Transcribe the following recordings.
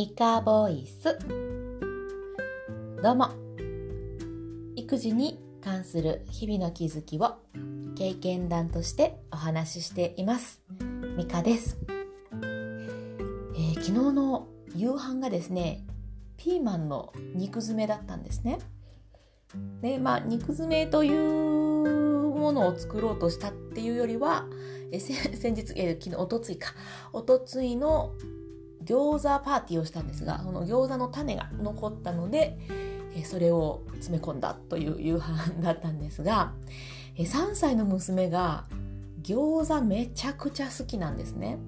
ミカボイス。どうも。育児に関する日々の気づきを経験談としてお話ししています。ミカです、えー、昨日の夕飯がですねピーマンの肉詰めだったんですね。でまあ肉詰めというものを作ろうとしたっていうよりはえ先日、え昨日おとついか。おとついの餃子パーティーをしたんですがその餃子の種が残ったのでそれを詰め込んだという夕飯だったんですが3歳の娘が餃子めちゃくちゃ好きなんですね。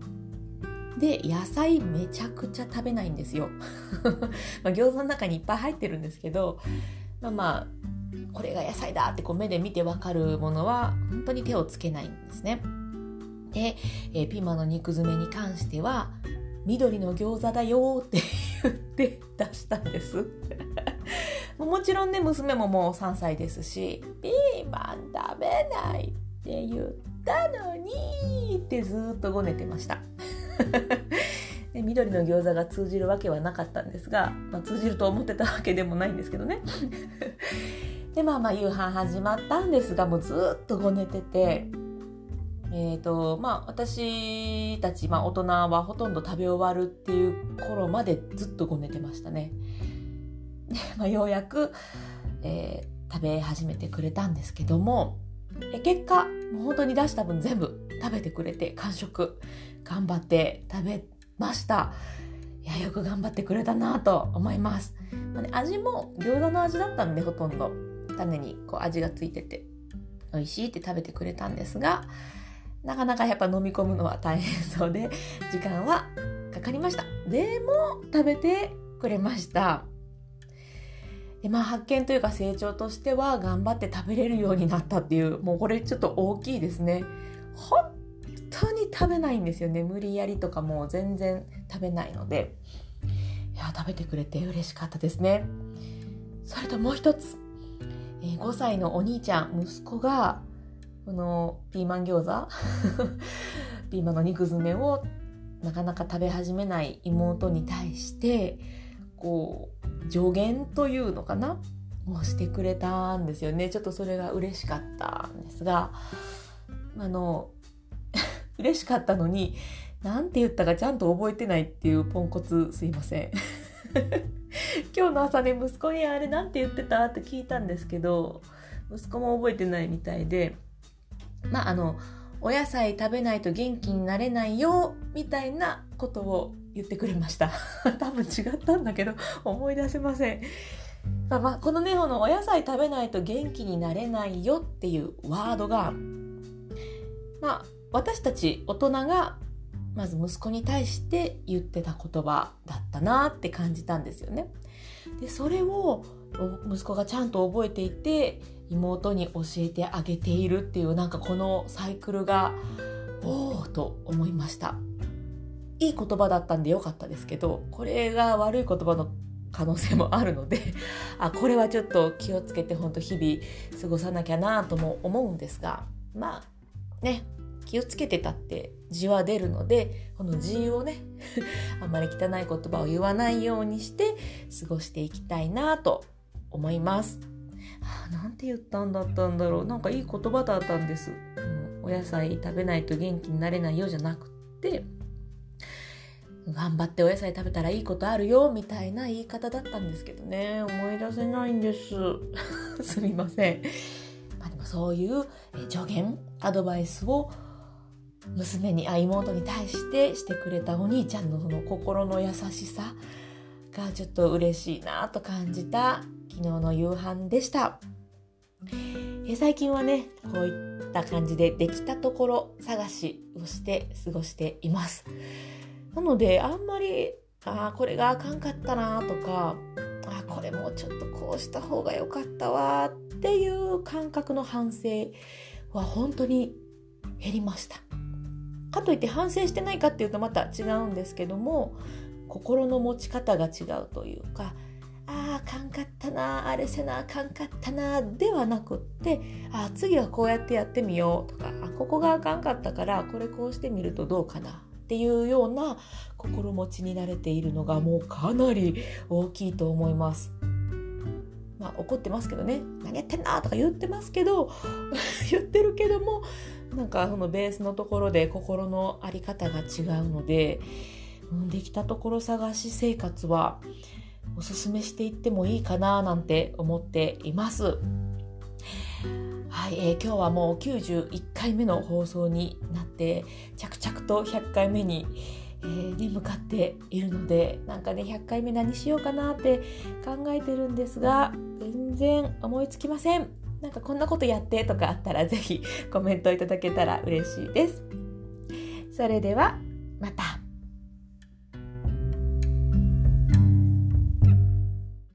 で野菜めちゃくちゃ食べないんですよ。まあ餃子の中にいっぱい入ってるんですけどまあまあこれが野菜だってこう目で見てわかるものは本当に手をつけないんですね。で、え、ピーマンの肉詰めに関しては緑の餃子だよって言って出したんです。もちろんね娘ももう3歳ですしピーマン食べないって言ったのにってずっとごねてました。で緑の餃子が通じるわけはなかったんですが、まあ、通じると思ってたわけでもないんですけどね。でまあまあ夕飯始まったんですがもうずっとごねててえーとまあ、私たち、まあ、大人はほとんど食べ終わるっていう頃までずっとごねてましたね。で まあ、ようやく、えー、食べ始めてくれたんですけどもえ結果もう本当に出した分全部食べてくれて完食頑張って食べました。いやよく頑張ってくれたなと思います。まあね、味も餃子の味だったんでほとんど種にこう味がついてて美味しいって食べてくれたんですがなかなかやっぱ飲み込むのは大変そうで 時間はかかりました。でも食べてくれました。でまあ発見というか成長としては頑張って食べれるようになったっていうもうこれちょっと大きいですね。本当に食べないんですよね。無理やりとかもう全然食べないので。いや食べてくれて嬉しかったですね。それともう一つ。5歳のお兄ちゃん息子がこのピーマン餃子？ピーマンの肉詰めをなかなか食べ始めない妹に対してこう助言というのかな？をしてくれたんですよね。ちょっとそれが嬉しかったんですがあの 嬉しかったのに何て言ったかちゃんと覚えてないっていうポンコツすいません。今日の朝ね息子にあれ何て言ってた？って聞いたんですけど息子も覚えてないみたいでまああのお野菜食べないと元気になれないよみたいなことを言ってくれました 多分違ったんだけど 思い出せませんまあ、まあ、このねこのお野菜食べないと元気になれないよっていうワードがまあ私たち大人がまず息子に対して言ってた言葉だったなって感じたんですよね。でそれを息子がちゃんと覚えていて妹に教えてあげているっていうなんかこのサイクルがおおと思いましたいい言葉だったんでよかったですけどこれが悪い言葉の可能性もあるのであこれはちょっと気をつけて本当日々過ごさなきゃなとも思うんですがまあね気をつけてたって字は出るのでこの字をね あまり汚い言葉を言わないようにして過ごしていきたいなと思います。はあ、なんて言ったんだったんだろう。なんかいい言葉だったんです、お野菜食べないと元気になれないよじゃなくって。頑張ってお野菜食べたらいいことあるよみたいな言い方だったんですけどね。思い出せないんです。すみません、まあ、でもそういう助言アドバイスを娘にあ妹に対してしてくれたお兄ちゃんのその心の優しさがちょっと嬉しいなと感じた昨日の夕飯でした。え最近はねこういった感じでできたところ探しをして過ごしていますなのであんまりあこれがあかんかったなとかあこれもうちょっとこうした方が良かったわっていう感覚の反省は本当に減りましたかといって反省してないかっていうとまた違うんですけども心の持ち方が違うというかんかったなあれせなあかんかったなではなくってあ次はこうやってやってみようとかあここがあかんかったからこれこうしてみるとどうかなっていうような心持ちになれているのがもうかなり大きいと思います。まあ怒ってますけどね何やってんなとか言ってますけど 言ってるけどもなんかそのベースのところで心の在り方が違うので、うん、できたところ探し生活はおすすめしていってもいいかななんて思っています。はい、えー、今日はもう91回目の放送になって着々と100回目に、えー、に向かっているのでなんかね100回目何しようかなって考えてるんですが全然思いつきません。なんかこんなことやってとかあったら是非コメントいただけたら嬉しいです。それではまた。